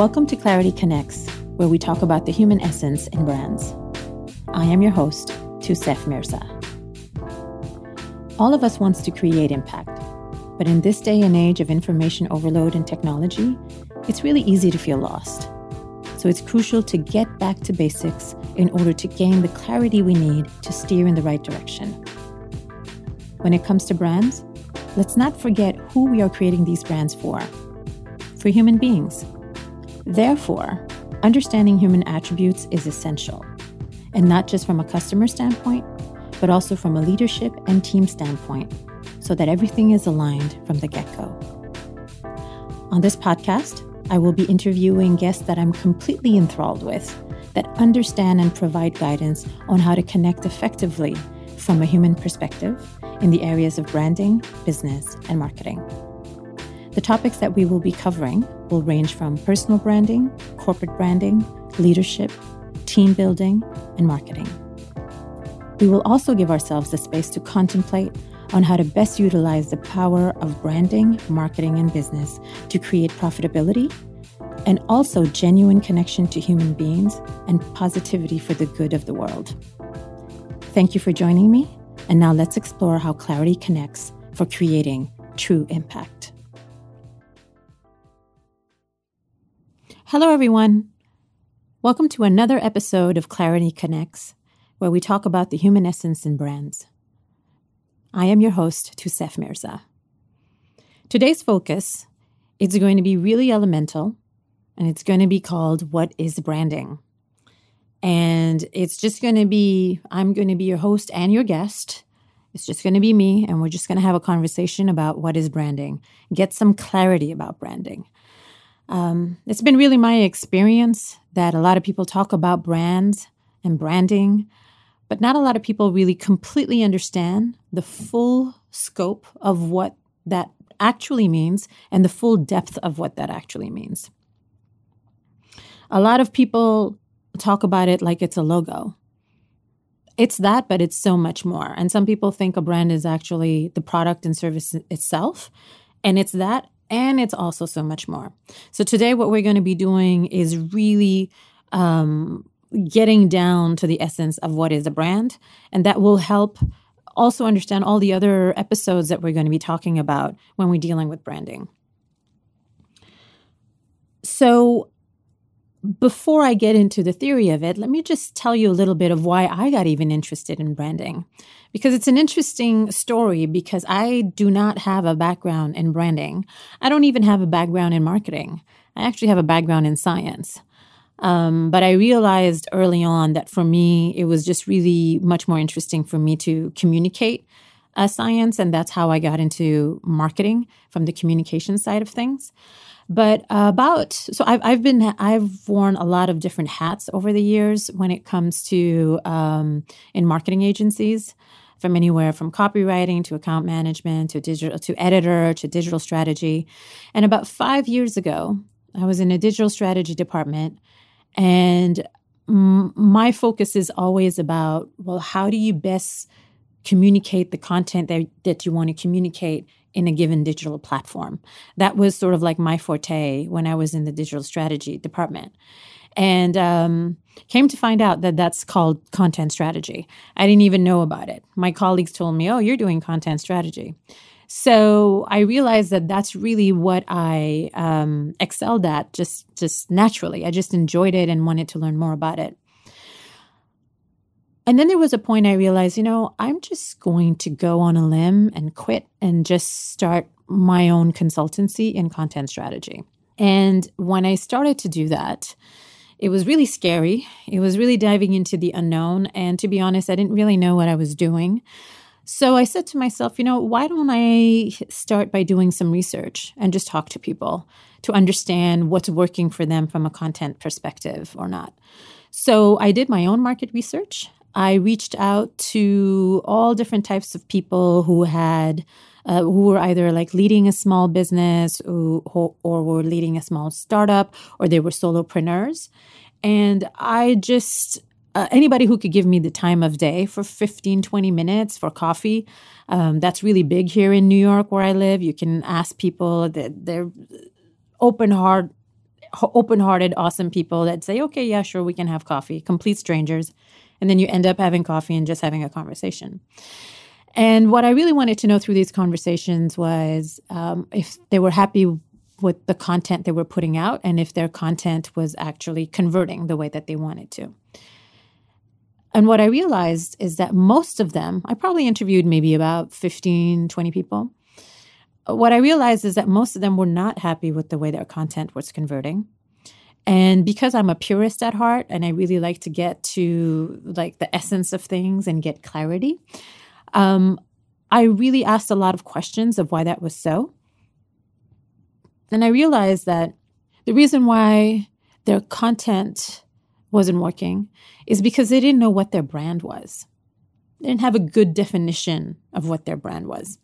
Welcome to Clarity Connects, where we talk about the human essence in brands. I am your host, Tusef Mirza. All of us wants to create impact, but in this day and age of information overload and technology, it's really easy to feel lost. So it's crucial to get back to basics in order to gain the clarity we need to steer in the right direction. When it comes to brands, let's not forget who we are creating these brands for for human beings. Therefore, understanding human attributes is essential, and not just from a customer standpoint, but also from a leadership and team standpoint, so that everything is aligned from the get go. On this podcast, I will be interviewing guests that I'm completely enthralled with, that understand and provide guidance on how to connect effectively from a human perspective in the areas of branding, business, and marketing. The topics that we will be covering will range from personal branding, corporate branding, leadership, team building, and marketing. We will also give ourselves the space to contemplate on how to best utilize the power of branding, marketing, and business to create profitability and also genuine connection to human beings and positivity for the good of the world. Thank you for joining me, and now let's explore how clarity connects for creating true impact. Hello, everyone. Welcome to another episode of Clarity Connects, where we talk about the human essence in brands. I am your host, Tusef Mirza. Today's focus is going to be really elemental, and it's going to be called What is Branding? And it's just going to be, I'm going to be your host and your guest. It's just going to be me, and we're just going to have a conversation about what is branding, get some clarity about branding. Um, it's been really my experience that a lot of people talk about brands and branding, but not a lot of people really completely understand the full scope of what that actually means and the full depth of what that actually means. A lot of people talk about it like it's a logo. It's that, but it's so much more. And some people think a brand is actually the product and service itself. And it's that, and it's also so much more. So today, what we're going to be doing is really um, getting down to the essence of what is a brand, and that will help also understand all the other episodes that we're going to be talking about when we're dealing with branding. So, before I get into the theory of it, let me just tell you a little bit of why I got even interested in branding. Because it's an interesting story because I do not have a background in branding. I don't even have a background in marketing. I actually have a background in science. Um, but I realized early on that for me, it was just really much more interesting for me to communicate uh, science. And that's how I got into marketing from the communication side of things. But uh, about so I've I've been I've worn a lot of different hats over the years when it comes to um, in marketing agencies, from anywhere from copywriting to account management to digital to editor to digital strategy. And about five years ago, I was in a digital strategy department, and m- my focus is always about well, how do you best communicate the content that, that you want to communicate in a given digital platform. That was sort of like my forte when I was in the digital strategy department. And um, came to find out that that's called content strategy. I didn't even know about it. My colleagues told me, oh, you're doing content strategy. So I realized that that's really what I um, excelled at just, just naturally. I just enjoyed it and wanted to learn more about it. And then there was a point I realized, you know, I'm just going to go on a limb and quit and just start my own consultancy in content strategy. And when I started to do that, it was really scary. It was really diving into the unknown. And to be honest, I didn't really know what I was doing. So I said to myself, you know, why don't I start by doing some research and just talk to people to understand what's working for them from a content perspective or not? So I did my own market research. I reached out to all different types of people who had uh, who were either like leading a small business or, or were leading a small startup or they were solopreneurs. And I just, uh, anybody who could give me the time of day for 15, 20 minutes for coffee, um, that's really big here in New York where I live. You can ask people that they're open heart open hearted, awesome people that say, okay, yeah, sure, we can have coffee, complete strangers. And then you end up having coffee and just having a conversation. And what I really wanted to know through these conversations was um, if they were happy with the content they were putting out and if their content was actually converting the way that they wanted to. And what I realized is that most of them, I probably interviewed maybe about 15, 20 people. What I realized is that most of them were not happy with the way their content was converting. And because I'm a purist at heart and I really like to get to like the essence of things and get clarity, um, I really asked a lot of questions of why that was so. And I realized that the reason why their content wasn't working is because they didn't know what their brand was. They didn't have a good definition of what their brand was.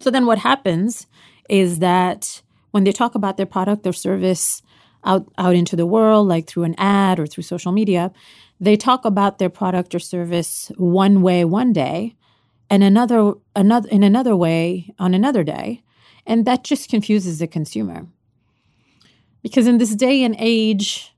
So then what happens is that when they talk about their product or service out, out into the world, like through an ad or through social media, they talk about their product or service one way one day and another another in another way on another day and that just confuses the consumer. Because in this day and age,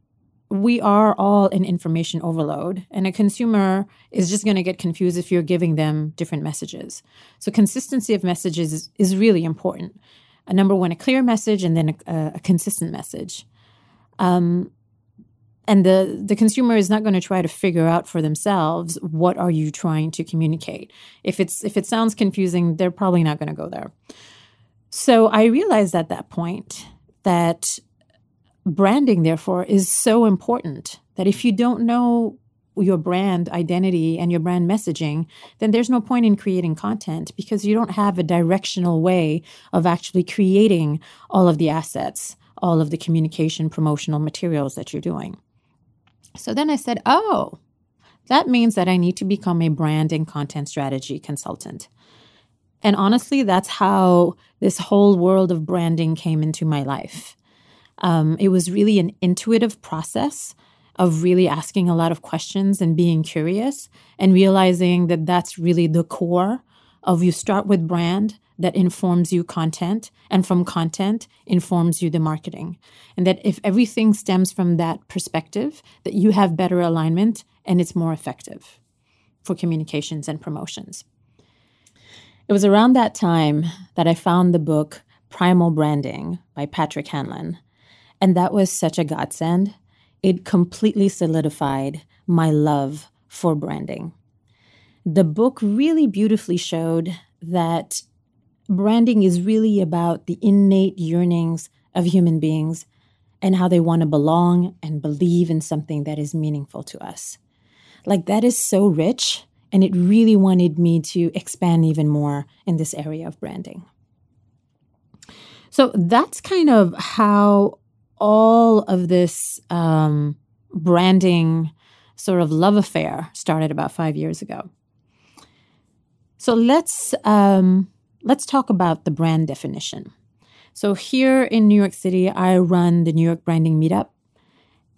we are all in information overload, and a consumer is just going to get confused if you're giving them different messages. So, consistency of messages is, is really important. A number one, a clear message, and then a, a consistent message. Um, and the the consumer is not going to try to figure out for themselves what are you trying to communicate. If it's if it sounds confusing, they're probably not going to go there. So I realized at that point that branding, therefore, is so important that if you don't know your brand identity and your brand messaging, then there's no point in creating content because you don't have a directional way of actually creating all of the assets, all of the communication promotional materials that you're doing. So then I said, oh, that means that I need to become a brand and content strategy consultant. And honestly, that's how this whole world of branding came into my life. Um, it was really an intuitive process of really asking a lot of questions and being curious and realizing that that's really the core of you start with brand that informs you content and from content informs you the marketing and that if everything stems from that perspective that you have better alignment and it's more effective for communications and promotions it was around that time that I found the book Primal Branding by Patrick Hanlon. And that was such a godsend. It completely solidified my love for branding. The book really beautifully showed that branding is really about the innate yearnings of human beings and how they want to belong and believe in something that is meaningful to us. Like, that is so rich and it really wanted me to expand even more in this area of branding. So that's kind of how all of this um, branding sort of love affair started about five years ago. So let's um, let's talk about the brand definition. So here in New York City, I run the New York Branding Meetup,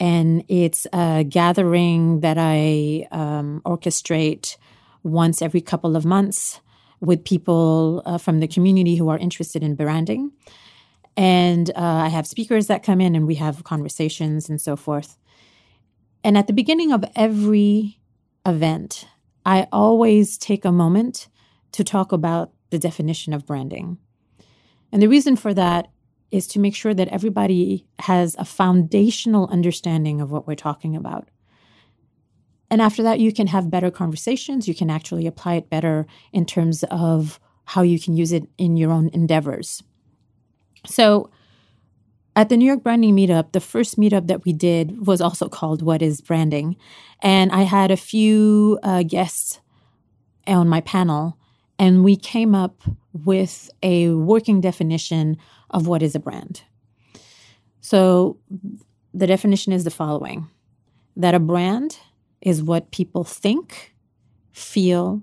and it's a gathering that I um, orchestrate once every couple of months with people uh, from the community who are interested in branding. And uh, I have speakers that come in and we have conversations and so forth. And at the beginning of every event, I always take a moment to talk about the definition of branding. And the reason for that is to make sure that everybody has a foundational understanding of what we're talking about. And after that, you can have better conversations. You can actually apply it better in terms of how you can use it in your own endeavors. So, at the New York Branding Meetup, the first meetup that we did was also called What is Branding? And I had a few uh, guests on my panel, and we came up with a working definition of what is a brand. So, the definition is the following that a brand is what people think, feel,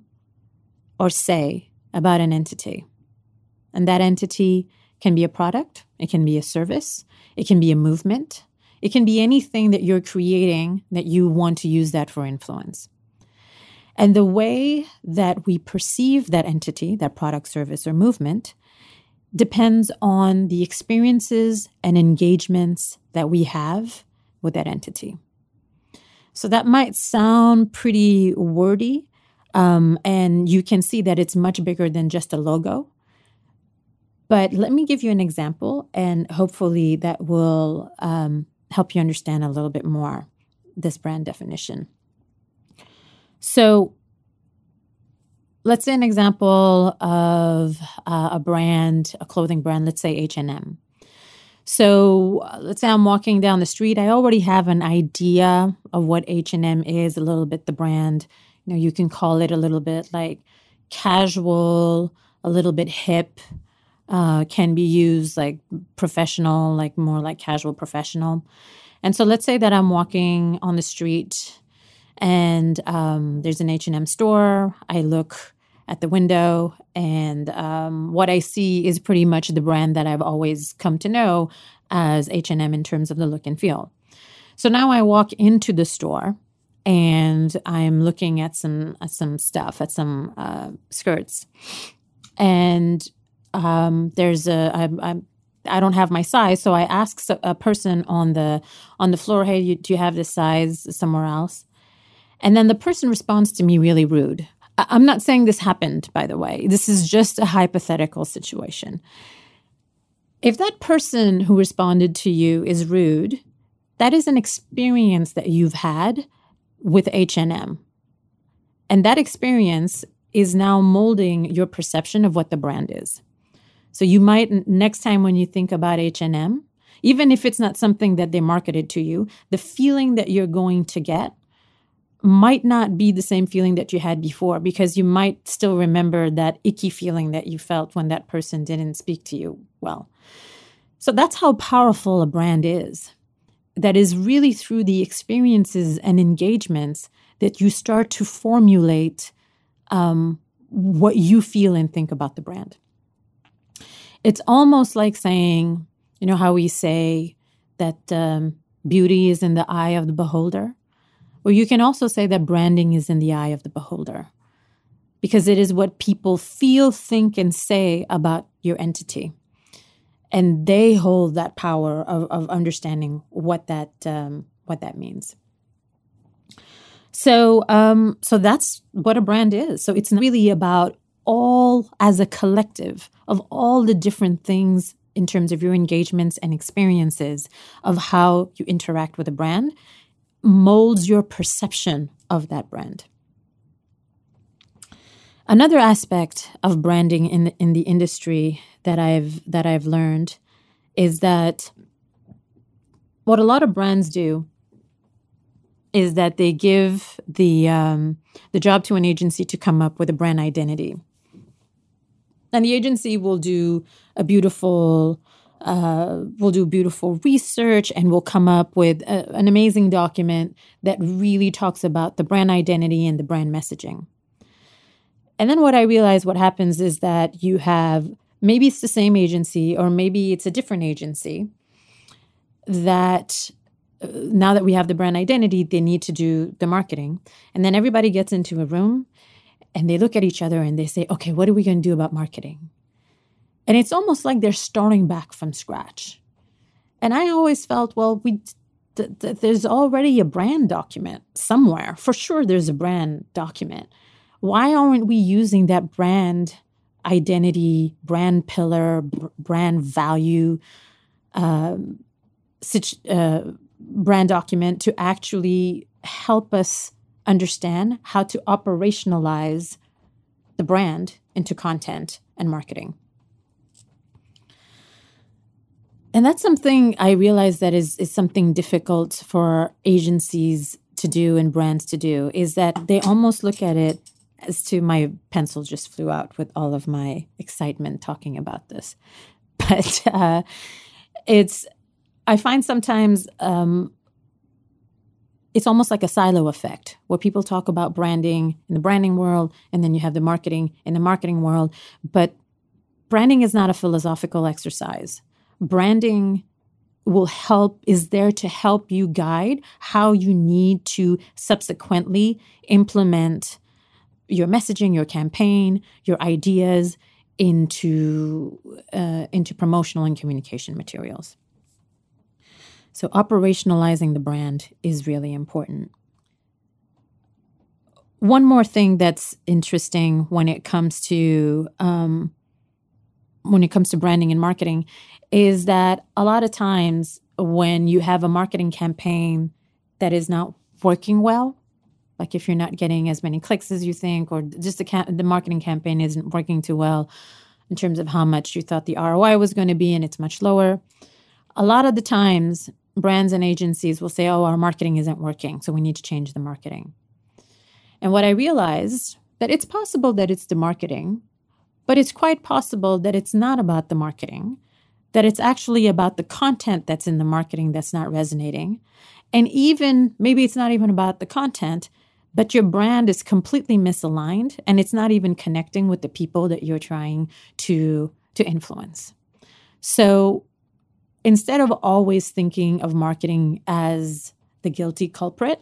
or say about an entity. And that entity can be a product, it can be a service, it can be a movement, it can be anything that you're creating that you want to use that for influence. And the way that we perceive that entity, that product, service, or movement, depends on the experiences and engagements that we have with that entity. So that might sound pretty wordy, um, and you can see that it's much bigger than just a logo. But let me give you an example, and hopefully that will um, help you understand a little bit more this brand definition. So, let's say an example of uh, a brand, a clothing brand. Let's say H and M. So uh, let's say I'm walking down the street. I already have an idea of what H and M is, a little bit the brand. You know, you can call it a little bit like casual, a little bit hip, uh, can be used like professional, like more like casual professional. And so let's say that I'm walking on the street and um, there's an H&M store. I look at the window and um, what I see is pretty much the brand that I've always come to know as H&M in terms of the look and feel. So now I walk into the store and I'm looking at some at some stuff, at some uh, skirts, and um, there's a I, I, I don't have my size, so I ask a person on the on the floor, "Hey, you, do you have this size somewhere else?" And then the person responds to me really rude. I'm not saying this happened, by the way. This is just a hypothetical situation. If that person who responded to you is rude, that is an experience that you've had with H&M. And that experience is now molding your perception of what the brand is. So you might next time when you think about H&M, even if it's not something that they marketed to you, the feeling that you're going to get might not be the same feeling that you had before because you might still remember that icky feeling that you felt when that person didn't speak to you well. So that's how powerful a brand is. That is really through the experiences and engagements that you start to formulate um, what you feel and think about the brand it's almost like saying, you know, how we say that um, beauty is in the eye of the beholder. Or you can also say that branding is in the eye of the beholder because it is what people feel, think, and say about your entity. And they hold that power of, of understanding what that um, what that means. So, um, so that's what a brand is. So it's really about all as a collective of all the different things in terms of your engagements and experiences of how you interact with a brand molds your perception of that brand. Another aspect of branding in the, in the industry that I've that I've learned is that what a lot of brands do is that they give the um, the job to an agency to come up with a brand identity. And the agency will do a beautiful uh, we'll do beautiful research and we'll come up with a, an amazing document that really talks about the brand identity and the brand messaging. And then what I realize what happens is that you have maybe it's the same agency or maybe it's a different agency that uh, now that we have the brand identity, they need to do the marketing. And then everybody gets into a room and they look at each other and they say, okay, what are we going to do about marketing? And it's almost like they're starting back from scratch. And I always felt, well, we th- th- there's already a brand document somewhere. For sure, there's a brand document. Why aren't we using that brand identity, brand pillar, brand value, um, such, uh, brand document to actually help us understand how to operationalize the brand into content and marketing. And that's something I realize that is, is something difficult for agencies to do and brands to do is that they almost look at it as to my pencil just flew out with all of my excitement talking about this. But uh, it's, I find sometimes um, it's almost like a silo effect where people talk about branding in the branding world and then you have the marketing in the marketing world. But branding is not a philosophical exercise. Branding will help, is there to help you guide how you need to subsequently implement your messaging, your campaign, your ideas into uh, into promotional and communication materials. So operationalizing the brand is really important. One more thing that's interesting when it comes to um, when it comes to branding and marketing is that a lot of times when you have a marketing campaign that is not working well, like if you're not getting as many clicks as you think, or just the ca- the marketing campaign isn't working too well in terms of how much you thought the ROI was going to be, and it's much lower. A lot of the times, brands and agencies will say, "Oh, our marketing isn't working, so we need to change the marketing." And what I realized that it's possible that it's the marketing, but it's quite possible that it's not about the marketing, that it's actually about the content that's in the marketing that's not resonating. And even maybe it's not even about the content, but your brand is completely misaligned and it's not even connecting with the people that you're trying to to influence. So instead of always thinking of marketing as the guilty culprit,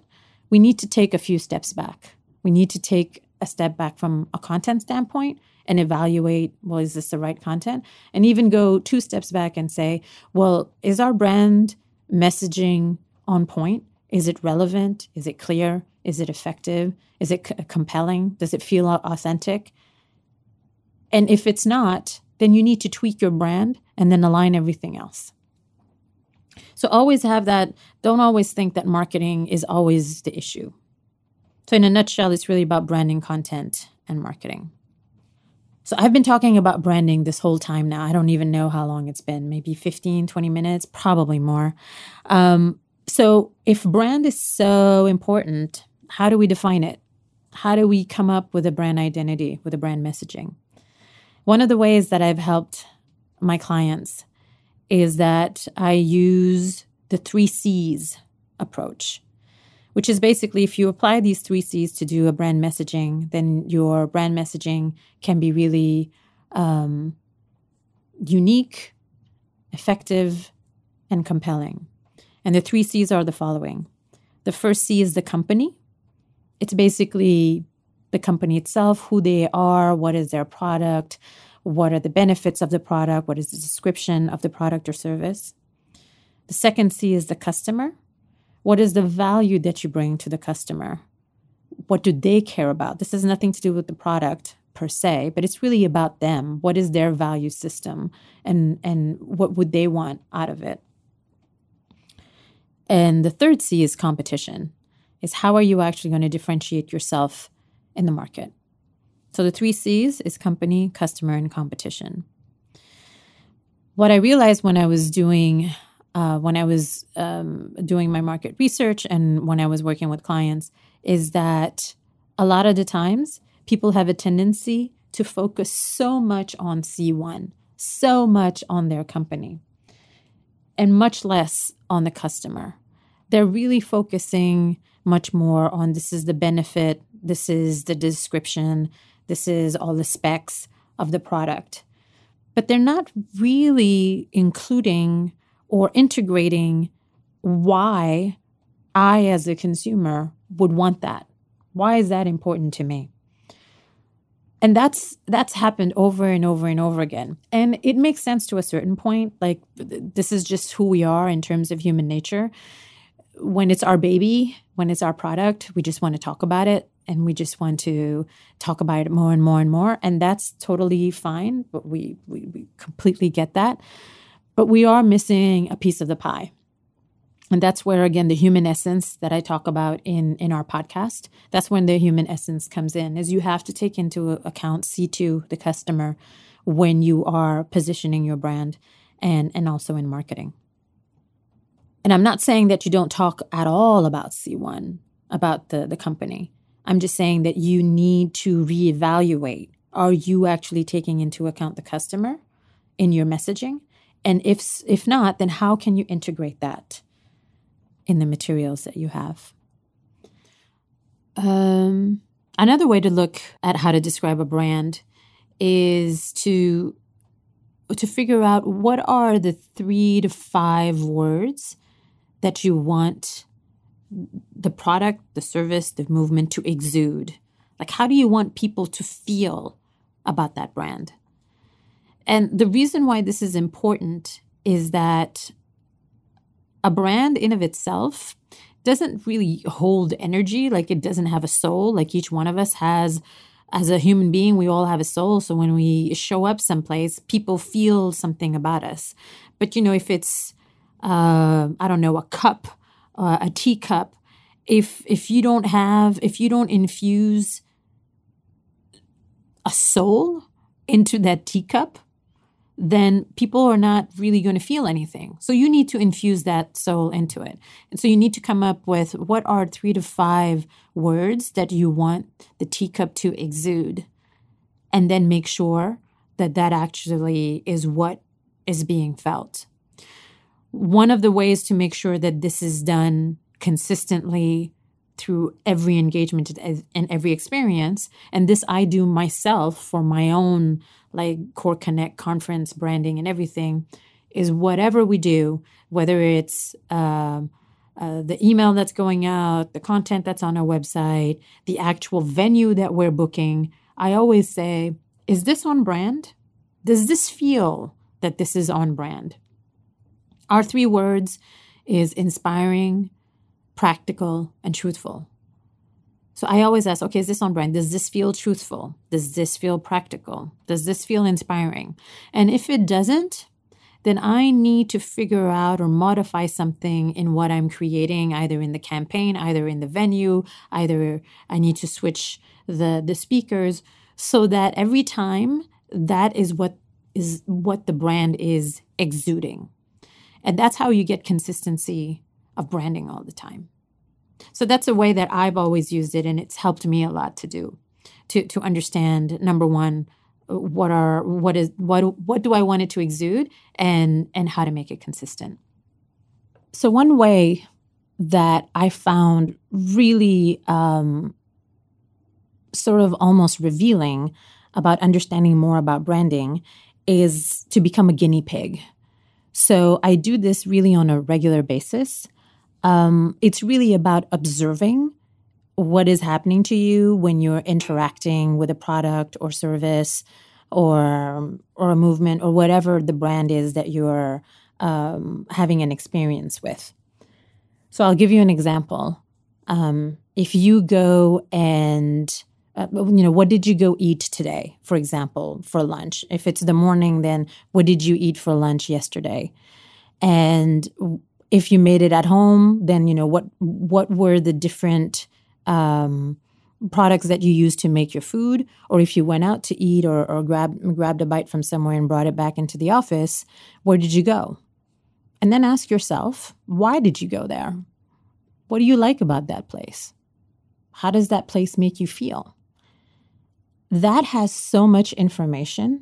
we need to take a few steps back. We need to take a step back from a content standpoint and evaluate well is this the right content? And even go two steps back and say well is our brand messaging on point? Is it relevant? Is it clear? Is it effective? Is it c- compelling? Does it feel authentic? And if it's not then you need to tweak your brand and then align everything else. So always have that don't always think that marketing is always the issue. So in a nutshell it's really about branding content and marketing so I've been talking about branding this whole time now. I don't even know how long it's been, maybe 15, 20 minutes, probably more. Um, so if brand is so important, how do we define it? How do we come up with a brand identity, with a brand messaging? One of the ways that I've helped my clients is that I use the three C's approach which is basically if you apply these three C's to do a brand messaging, then your brand messaging can be really um, unique, effective, and compelling. And the three C's are the following the first C is the company. It's basically the company itself, who they are, what is their product, what are the benefits of the product, what is the description of the product or service. The second C is the customer. What is the value that you bring to the customer? What do they care about? This has nothing to do with the product per se, but it's really about them. What is their value system and and what would they want out of it? And the third C is competition. Is how are you actually going to differentiate yourself in the market? So the three C's is company, customer, and competition. What I realized when I was doing uh, when I was um, doing my market research and when I was working with clients is that a lot of the times people have a tendency to focus so much on C1, so much on their company, and much less on the customer. They're really focusing much more on this is the benefit, this is the description, this is all the specs of the product. But they're not really including or integrating why I, as a consumer, would want that. Why is that important to me? And that's that's happened over and over and over again. And it makes sense to a certain point. Like this is just who we are in terms of human nature. When it's our baby, when it's our product, we just want to talk about it and we just want to talk about it more and more and more. And that's totally fine. But we we, we completely get that but we are missing a piece of the pie. And that's where, again, the human essence that I talk about in, in our podcast, that's when the human essence comes in, is you have to take into account C2, the customer, when you are positioning your brand and, and also in marketing. And I'm not saying that you don't talk at all about C1, about the, the company. I'm just saying that you need to reevaluate. Are you actually taking into account the customer in your messaging? And if if not, then how can you integrate that in the materials that you have? Um, another way to look at how to describe a brand is to to figure out what are the three to five words that you want the product, the service, the movement to exude. Like, how do you want people to feel about that brand? And the reason why this is important is that a brand in of itself doesn't really hold energy like it doesn't have a soul like each one of us has. As a human being we all have a soul so when we show up someplace people feel something about us. But you know if it's uh, i don't know a cup uh, a teacup if if you don't have if you don't infuse a soul into that teacup then people are not really going to feel anything. So you need to infuse that soul into it. And so you need to come up with what are three to five words that you want the teacup to exude. And then make sure that that actually is what is being felt. One of the ways to make sure that this is done consistently through every engagement and every experience, and this I do myself for my own like Core Connect conference branding and everything, is whatever we do, whether it's uh, uh, the email that's going out, the content that's on our website, the actual venue that we're booking, I always say, is this on brand? Does this feel that this is on brand? Our three words is inspiring, practical, and truthful. So I always ask, okay, is this on brand? Does this feel truthful? Does this feel practical? Does this feel inspiring? And if it doesn't, then I need to figure out or modify something in what I'm creating, either in the campaign, either in the venue, either I need to switch the, the speakers so that every time that is what is what the brand is exuding. And that's how you get consistency of branding all the time. So that's a way that I've always used it, and it's helped me a lot to do, to to understand number one, what are what is what what do I want it to exude, and and how to make it consistent. So one way that I found really um, sort of almost revealing about understanding more about branding is to become a guinea pig. So I do this really on a regular basis. Um, it's really about observing what is happening to you when you're interacting with a product or service or or a movement or whatever the brand is that you're um, having an experience with. So I'll give you an example. Um, if you go and uh, you know what did you go eat today for example for lunch if it's the morning then what did you eat for lunch yesterday and if you made it at home, then you know what what were the different um, products that you used to make your food, or if you went out to eat or, or grabbed grabbed a bite from somewhere and brought it back into the office, where did you go? And then ask yourself, why did you go there? What do you like about that place? How does that place make you feel? That has so much information.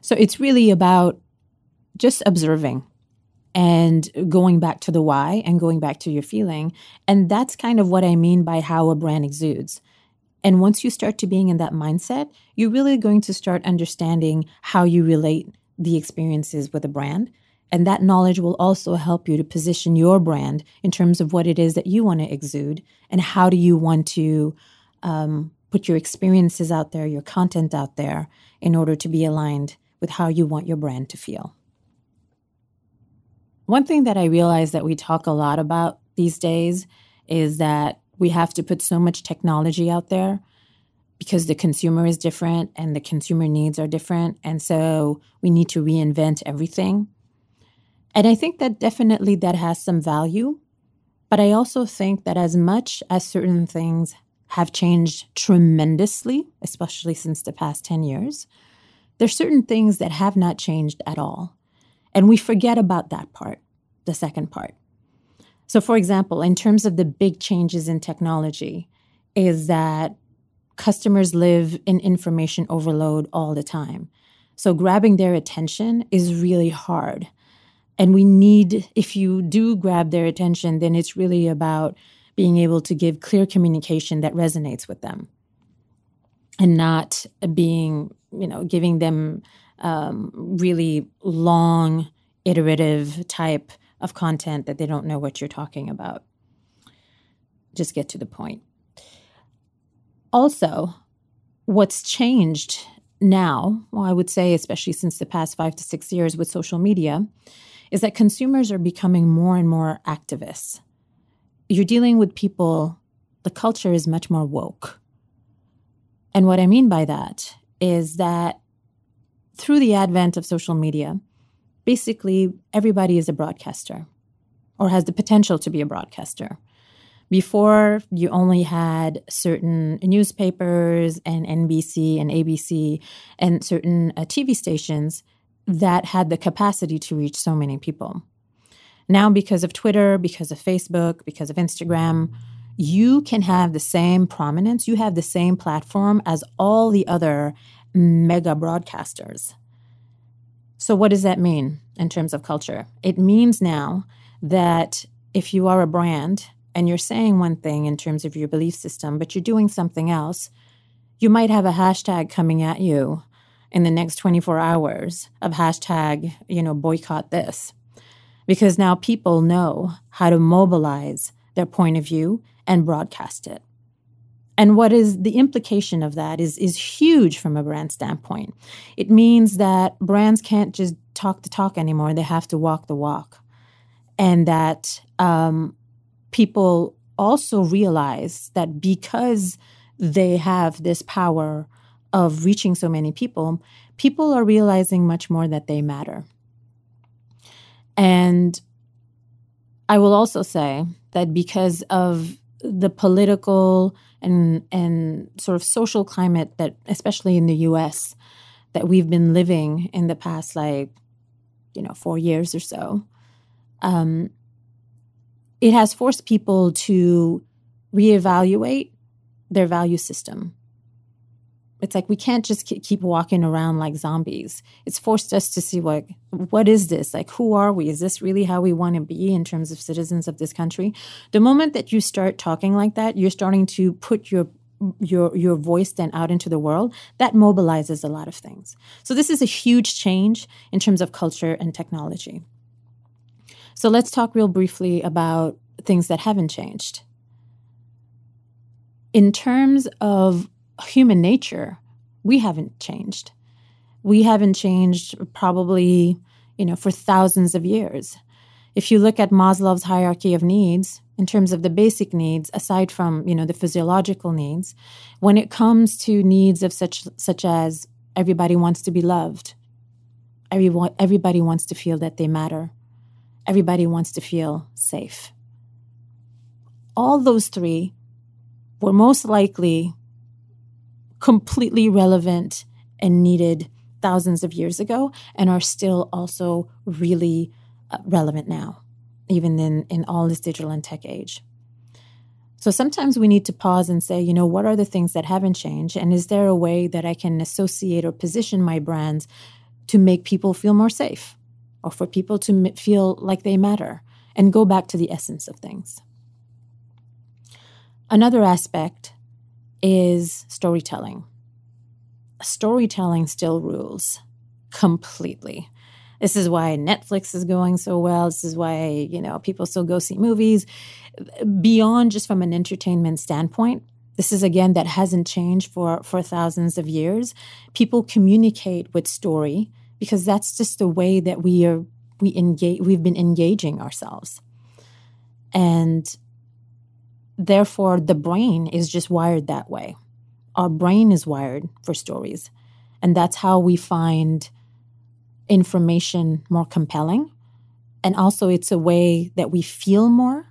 So it's really about just observing and going back to the why and going back to your feeling. And that's kind of what I mean by how a brand exudes. And once you start to being in that mindset, you're really going to start understanding how you relate the experiences with a brand. And that knowledge will also help you to position your brand in terms of what it is that you want to exude and how do you want to um, put your experiences out there, your content out there, in order to be aligned with how you want your brand to feel. One thing that I realize that we talk a lot about these days is that we have to put so much technology out there because the consumer is different and the consumer needs are different. And so we need to reinvent everything. And I think that definitely that has some value. But I also think that as much as certain things have changed tremendously, especially since the past 10 years, there's certain things that have not changed at all. And we forget about that part, the second part. So, for example, in terms of the big changes in technology, is that customers live in information overload all the time. So, grabbing their attention is really hard. And we need, if you do grab their attention, then it's really about being able to give clear communication that resonates with them and not being, you know, giving them um, really long, iterative type of content that they don't know what you're talking about. Just get to the point. Also, what's changed now, well, I would say, especially since the past five to six years with social media, is that consumers are becoming more and more activists. You're dealing with people, the culture is much more woke. And what I mean by that is that through the advent of social media, basically everybody is a broadcaster or has the potential to be a broadcaster. Before, you only had certain newspapers and NBC and ABC and certain uh, TV stations that had the capacity to reach so many people. Now, because of Twitter, because of Facebook, because of Instagram, you can have the same prominence, you have the same platform as all the other mega broadcasters. So, what does that mean in terms of culture? It means now that if you are a brand and you're saying one thing in terms of your belief system, but you're doing something else, you might have a hashtag coming at you in the next 24 hours of hashtag, you know, boycott this. Because now people know how to mobilize their point of view and broadcast it. And what is the implication of that is, is huge from a brand standpoint. It means that brands can't just talk the talk anymore, they have to walk the walk. And that um, people also realize that because they have this power of reaching so many people, people are realizing much more that they matter. And I will also say that because of the political and and sort of social climate that especially in the US that we've been living in the past like you know 4 years or so um, it has forced people to reevaluate their value system it's like we can't just keep walking around like zombies. It's forced us to see what what is this? Like who are we? Is this really how we want to be in terms of citizens of this country? The moment that you start talking like that you're starting to put your your your voice then out into the world. That mobilizes a lot of things. So this is a huge change in terms of culture and technology. So let's talk real briefly about things that haven't changed. In terms of human nature, we haven't changed. We haven't changed probably, you know, for thousands of years. If you look at Maslow's hierarchy of needs, in terms of the basic needs, aside from, you know, the physiological needs, when it comes to needs of such such as everybody wants to be loved, everyone everybody wants to feel that they matter, everybody wants to feel safe. All those three were most likely completely relevant and needed thousands of years ago and are still also really uh, relevant now, even in, in all this digital and tech age. So sometimes we need to pause and say, you know, what are the things that haven't changed? And is there a way that I can associate or position my brands to make people feel more safe or for people to feel like they matter and go back to the essence of things? Another aspect is storytelling. Storytelling still rules completely. This is why Netflix is going so well. This is why, you know, people still go see movies. Beyond just from an entertainment standpoint, this is again that hasn't changed for for thousands of years. People communicate with story because that's just the way that we are we engage we've been engaging ourselves. And Therefore, the brain is just wired that way. Our brain is wired for stories. And that's how we find information more compelling. And also, it's a way that we feel more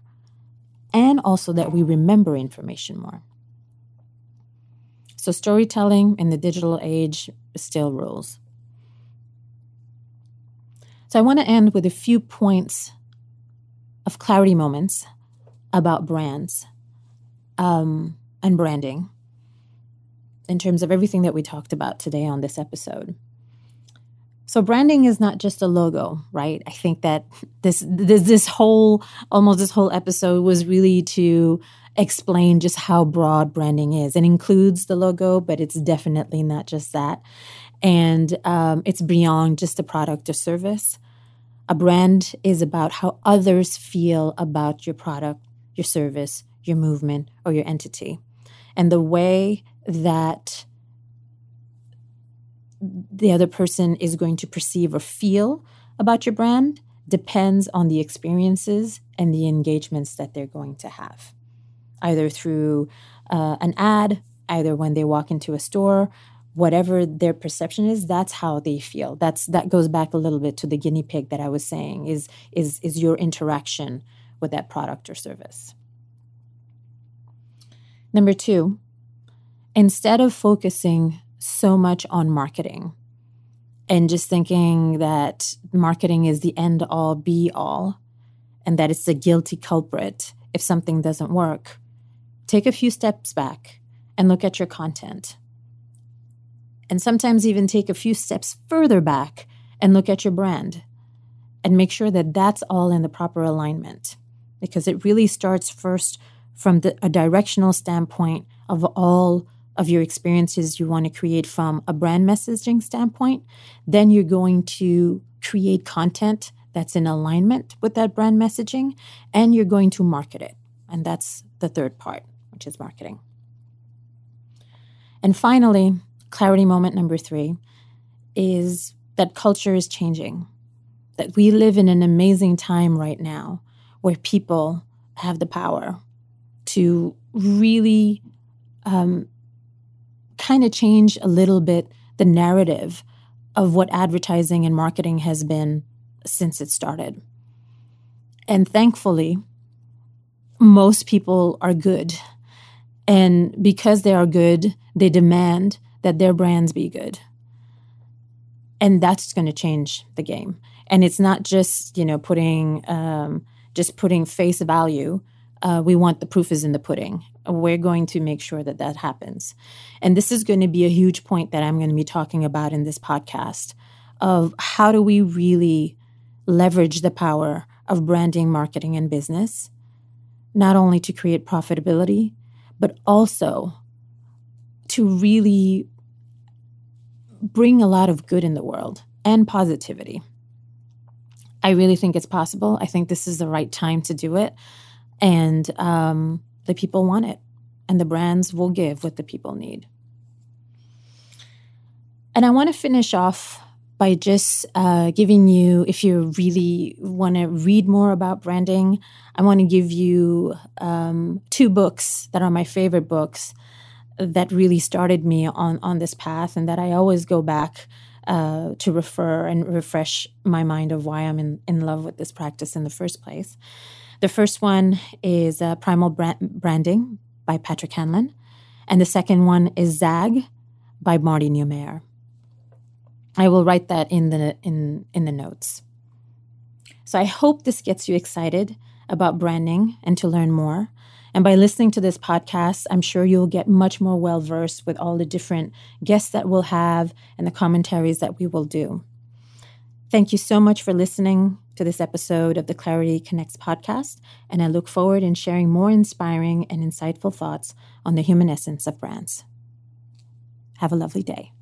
and also that we remember information more. So, storytelling in the digital age still rules. So, I want to end with a few points of clarity moments about brands um, and branding in terms of everything that we talked about today on this episode. So branding is not just a logo, right? I think that this this this whole almost this whole episode was really to explain just how broad branding is. It includes the logo, but it's definitely not just that. And um, it's beyond just a product or service. A brand is about how others feel about your product, your service, your movement, or your entity. And the way that the other person is going to perceive or feel about your brand depends on the experiences and the engagements that they're going to have, either through uh, an ad, either when they walk into a store, whatever their perception is that's how they feel that's that goes back a little bit to the guinea pig that i was saying is is is your interaction with that product or service number 2 instead of focusing so much on marketing and just thinking that marketing is the end all be all and that it's the guilty culprit if something doesn't work take a few steps back and look at your content. And sometimes even take a few steps further back and look at your brand and make sure that that's all in the proper alignment because it really starts first from the, a directional standpoint of all of your experiences you want to create from a brand messaging standpoint then you're going to create content that's in alignment with that brand messaging and you're going to market it. And that's the third part which is marketing. And finally clarity moment number three is that culture is changing, that we live in an amazing time right now where people have the power to really um, kind of change a little bit the narrative of what advertising and marketing has been since it started. And thankfully, most people are good. And because they are good, they demand that their brands be good. And that's going to change the game. And it's not just, you know, putting, um, just putting face value. Uh, we want the proof is in the pudding. We're going to make sure that that happens. And this is going to be a huge point that I'm going to be talking about in this podcast of how do we really leverage the power of branding, marketing, and business, not only to create profitability, but also to really bring a lot of good in the world and positivity. I really think it's possible. I think this is the right time to do it. And um, the people want it, and the brands will give what the people need. And I want to finish off by just uh, giving you, if you really want to read more about branding, I want to give you um, two books that are my favorite books that really started me on on this path and that I always go back uh, to refer and refresh my mind of why I'm in, in love with this practice in the first place. The first one is uh, Primal Branding by Patrick Hanlon, and the second one is Zag by Marty Neumeier. I will write that in the in in the notes. So I hope this gets you excited about branding and to learn more. And by listening to this podcast, I'm sure you'll get much more well versed with all the different guests that we'll have and the commentaries that we will do. Thank you so much for listening to this episode of the Clarity Connects podcast, and I look forward in sharing more inspiring and insightful thoughts on the human essence of brands. Have a lovely day.